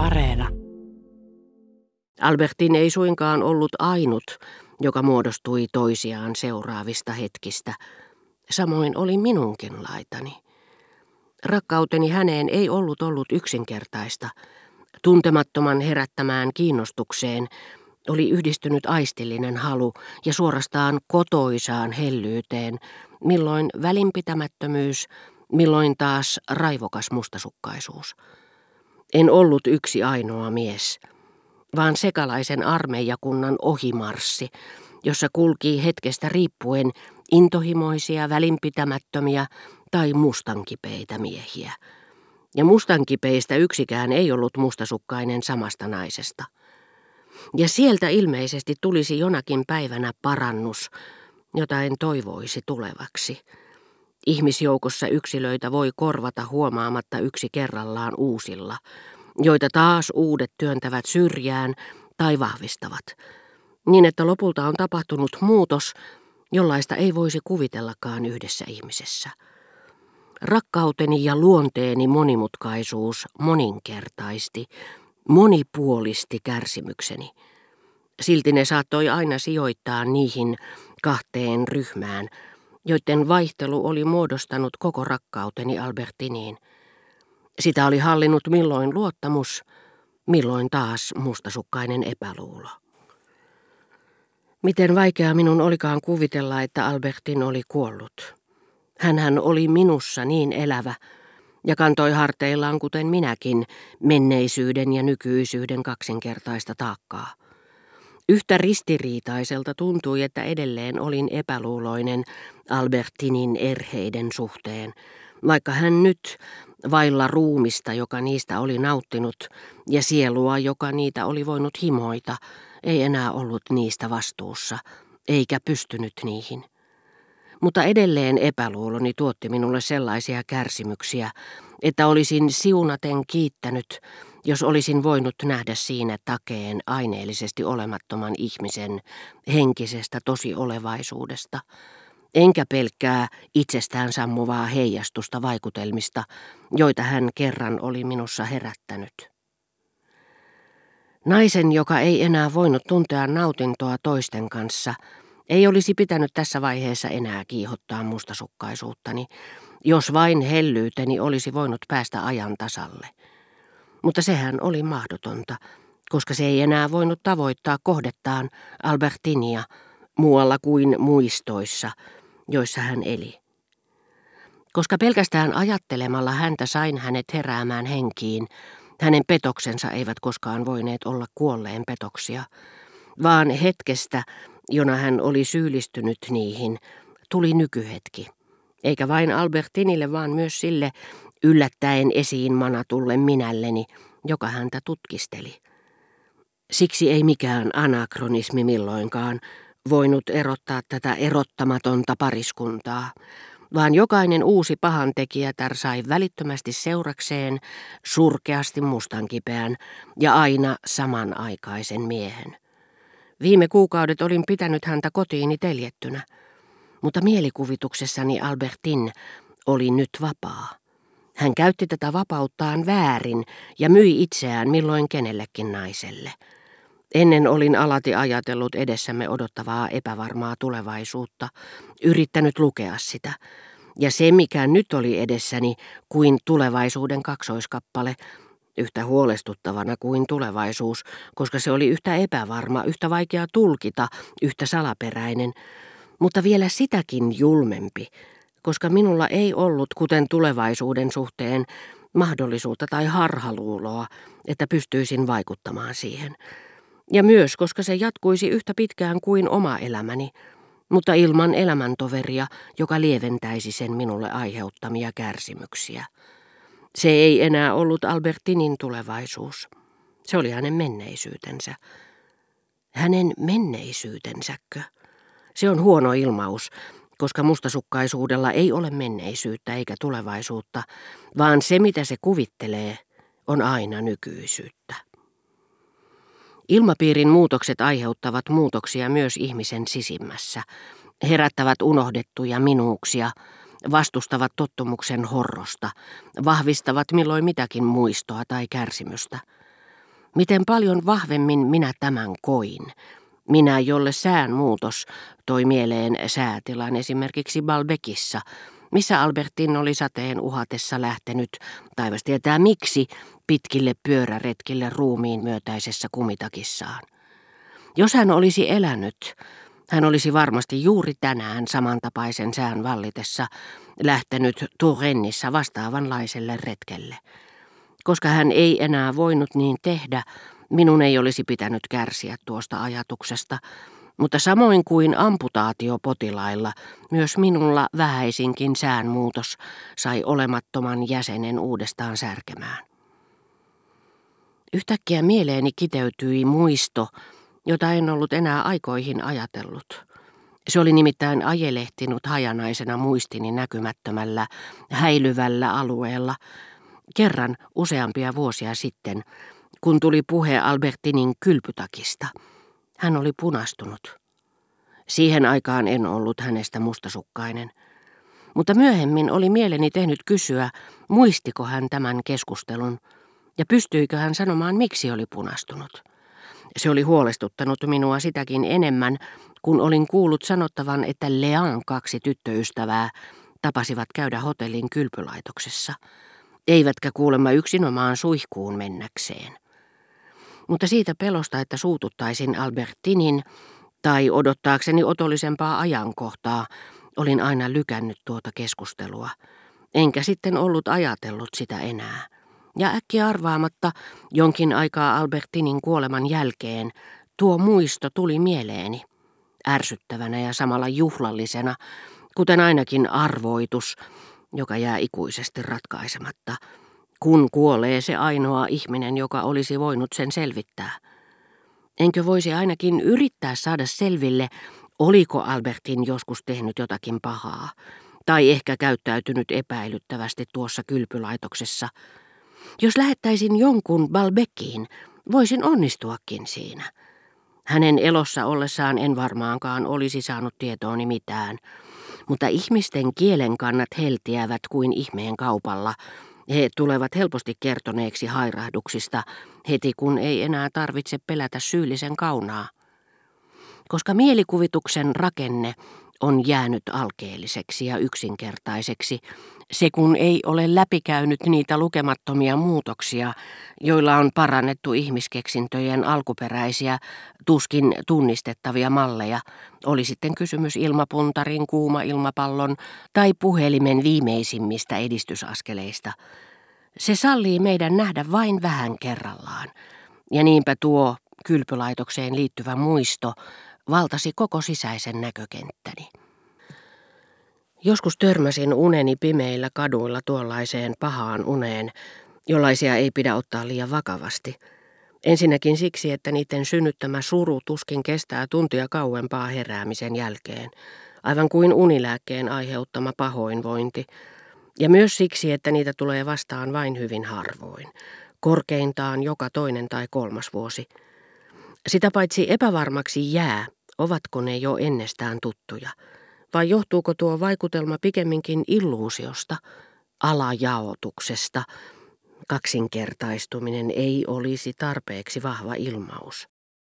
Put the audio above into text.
Areena. Albertin ei suinkaan ollut ainut, joka muodostui toisiaan seuraavista hetkistä. Samoin oli minunkin laitani. Rakkauteni häneen ei ollut ollut yksinkertaista. Tuntemattoman herättämään kiinnostukseen oli yhdistynyt aistillinen halu ja suorastaan kotoisaan hellyyteen, milloin välinpitämättömyys, milloin taas raivokas mustasukkaisuus. En ollut yksi ainoa mies, vaan sekalaisen armeijakunnan ohimarssi, jossa kulki hetkestä riippuen intohimoisia, välinpitämättömiä tai mustankipeitä miehiä. Ja mustankipeistä yksikään ei ollut mustasukkainen samasta naisesta. Ja sieltä ilmeisesti tulisi jonakin päivänä parannus, jota en toivoisi tulevaksi. Ihmisjoukossa yksilöitä voi korvata huomaamatta yksi kerrallaan uusilla, joita taas uudet työntävät syrjään tai vahvistavat, niin että lopulta on tapahtunut muutos, jollaista ei voisi kuvitellakaan yhdessä ihmisessä. Rakkauteni ja luonteeni monimutkaisuus moninkertaisti, monipuolisti kärsimykseni. Silti ne saattoi aina sijoittaa niihin kahteen ryhmään, joiden vaihtelu oli muodostanut koko rakkauteni Albertiniin. Sitä oli hallinnut milloin luottamus, milloin taas mustasukkainen epäluulo. Miten vaikea minun olikaan kuvitella, että Albertin oli kuollut. Hänhän oli minussa niin elävä ja kantoi harteillaan, kuten minäkin, menneisyyden ja nykyisyyden kaksinkertaista taakkaa. Yhtä ristiriitaiselta tuntui, että edelleen olin epäluuloinen Albertinin erheiden suhteen, vaikka hän nyt, vailla ruumista, joka niistä oli nauttinut, ja sielua, joka niitä oli voinut himoita, ei enää ollut niistä vastuussa, eikä pystynyt niihin. Mutta edelleen epäluuloni tuotti minulle sellaisia kärsimyksiä, että olisin siunaten kiittänyt, jos olisin voinut nähdä siinä takeen aineellisesti olemattoman ihmisen henkisestä tosiolevaisuudesta, enkä pelkkää itsestään sammuvaa heijastusta vaikutelmista, joita hän kerran oli minussa herättänyt. Naisen, joka ei enää voinut tuntea nautintoa toisten kanssa, ei olisi pitänyt tässä vaiheessa enää kiihottaa mustasukkaisuuttani, jos vain hellyyteni olisi voinut päästä ajan tasalle. Mutta sehän oli mahdotonta, koska se ei enää voinut tavoittaa kohdettaan Albertinia muualla kuin muistoissa, joissa hän eli. Koska pelkästään ajattelemalla häntä sain hänet heräämään henkiin, hänen petoksensa eivät koskaan voineet olla kuolleen petoksia, vaan hetkestä, jona hän oli syyllistynyt niihin, tuli nykyhetki. Eikä vain Albertinille, vaan myös sille yllättäen esiin manatulle minälleni, joka häntä tutkisteli. Siksi ei mikään anakronismi milloinkaan voinut erottaa tätä erottamatonta pariskuntaa, vaan jokainen uusi pahantekijätär sai välittömästi seurakseen surkeasti mustankipeän ja aina samanaikaisen miehen. Viime kuukaudet olin pitänyt häntä kotiini teljettynä, mutta mielikuvituksessani Albertin oli nyt vapaa. Hän käytti tätä vapauttaan väärin ja myi itseään milloin kenellekin naiselle. Ennen olin alati ajatellut edessämme odottavaa epävarmaa tulevaisuutta, yrittänyt lukea sitä. Ja se, mikä nyt oli edessäni, kuin tulevaisuuden kaksoiskappale, yhtä huolestuttavana kuin tulevaisuus, koska se oli yhtä epävarma, yhtä vaikea tulkita, yhtä salaperäinen, mutta vielä sitäkin julmempi, koska minulla ei ollut, kuten tulevaisuuden suhteen, mahdollisuutta tai harhaluuloa, että pystyisin vaikuttamaan siihen. Ja myös, koska se jatkuisi yhtä pitkään kuin oma elämäni, mutta ilman elämäntoveria, joka lieventäisi sen minulle aiheuttamia kärsimyksiä. Se ei enää ollut Albertinin tulevaisuus. Se oli hänen menneisyytensä. Hänen menneisyytensäkö? Se on huono ilmaus, koska mustasukkaisuudella ei ole menneisyyttä eikä tulevaisuutta, vaan se mitä se kuvittelee on aina nykyisyyttä. Ilmapiirin muutokset aiheuttavat muutoksia myös ihmisen sisimmässä, herättävät unohdettuja minuuksia, vastustavat tottumuksen horrosta, vahvistavat milloin mitäkin muistoa tai kärsimystä. Miten paljon vahvemmin minä tämän koin. Minä, jolle sään muutos toi mieleen säätilan esimerkiksi Balbekissa, missä Albertin oli sateen uhatessa lähtenyt, taivas tietää miksi, pitkille pyöräretkille ruumiin myötäisessä kumitakissaan. Jos hän olisi elänyt, hän olisi varmasti juuri tänään samantapaisen sään vallitessa lähtenyt Turennissa vastaavanlaiselle retkelle. Koska hän ei enää voinut niin tehdä, minun ei olisi pitänyt kärsiä tuosta ajatuksesta, mutta samoin kuin amputaatiopotilailla, myös minulla vähäisinkin säänmuutos sai olemattoman jäsenen uudestaan särkemään. Yhtäkkiä mieleeni kiteytyi muisto, jota en ollut enää aikoihin ajatellut. Se oli nimittäin ajelehtinut hajanaisena muistini näkymättömällä, häilyvällä alueella, kerran useampia vuosia sitten, kun tuli puhe Albertinin kylpytakista. Hän oli punastunut. Siihen aikaan en ollut hänestä mustasukkainen. Mutta myöhemmin oli mieleni tehnyt kysyä, muistiko hän tämän keskustelun, ja pystyikö hän sanomaan, miksi oli punastunut. Se oli huolestuttanut minua sitäkin enemmän, kun olin kuullut sanottavan, että Lean kaksi tyttöystävää tapasivat käydä hotellin kylpylaitoksessa, eivätkä kuulemma yksinomaan suihkuun mennäkseen. Mutta siitä pelosta, että suututtaisin Albertinin tai odottaakseni otollisempaa ajankohtaa, olin aina lykännyt tuota keskustelua, enkä sitten ollut ajatellut sitä enää. Ja äkki arvaamatta jonkin aikaa Albertinin kuoleman jälkeen tuo muisto tuli mieleeni, ärsyttävänä ja samalla juhlallisena, kuten ainakin arvoitus, joka jää ikuisesti ratkaisematta, kun kuolee se ainoa ihminen, joka olisi voinut sen selvittää. Enkö voisi ainakin yrittää saada selville, oliko Albertin joskus tehnyt jotakin pahaa, tai ehkä käyttäytynyt epäilyttävästi tuossa kylpylaitoksessa – jos lähettäisin jonkun Balbekkiin, voisin onnistuakin siinä. Hänen elossa ollessaan en varmaankaan olisi saanut tietooni mitään, mutta ihmisten kielen kannat heltiävät kuin ihmeen kaupalla. He tulevat helposti kertoneeksi hairahduksista heti kun ei enää tarvitse pelätä syyllisen kaunaa. Koska mielikuvituksen rakenne on jäänyt alkeelliseksi ja yksinkertaiseksi, se kun ei ole läpikäynyt niitä lukemattomia muutoksia, joilla on parannettu ihmiskeksintöjen alkuperäisiä, tuskin tunnistettavia malleja, oli sitten kysymys ilmapuntarin, kuuma ilmapallon tai puhelimen viimeisimmistä edistysaskeleista. Se sallii meidän nähdä vain vähän kerrallaan, ja niinpä tuo kylpylaitokseen liittyvä muisto valtasi koko sisäisen näkökenttäni. Joskus törmäsin uneni pimeillä kaduilla tuollaiseen pahaan uneen, jollaisia ei pidä ottaa liian vakavasti. Ensinnäkin siksi, että niiden synnyttämä suru tuskin kestää tuntia kauempaa heräämisen jälkeen, aivan kuin unilääkkeen aiheuttama pahoinvointi. Ja myös siksi, että niitä tulee vastaan vain hyvin harvoin, korkeintaan joka toinen tai kolmas vuosi. Sitä paitsi epävarmaksi jää, ovatko ne jo ennestään tuttuja – vai johtuuko tuo vaikutelma pikemminkin illuusiosta, alajaotuksesta? Kaksinkertaistuminen ei olisi tarpeeksi vahva ilmaus.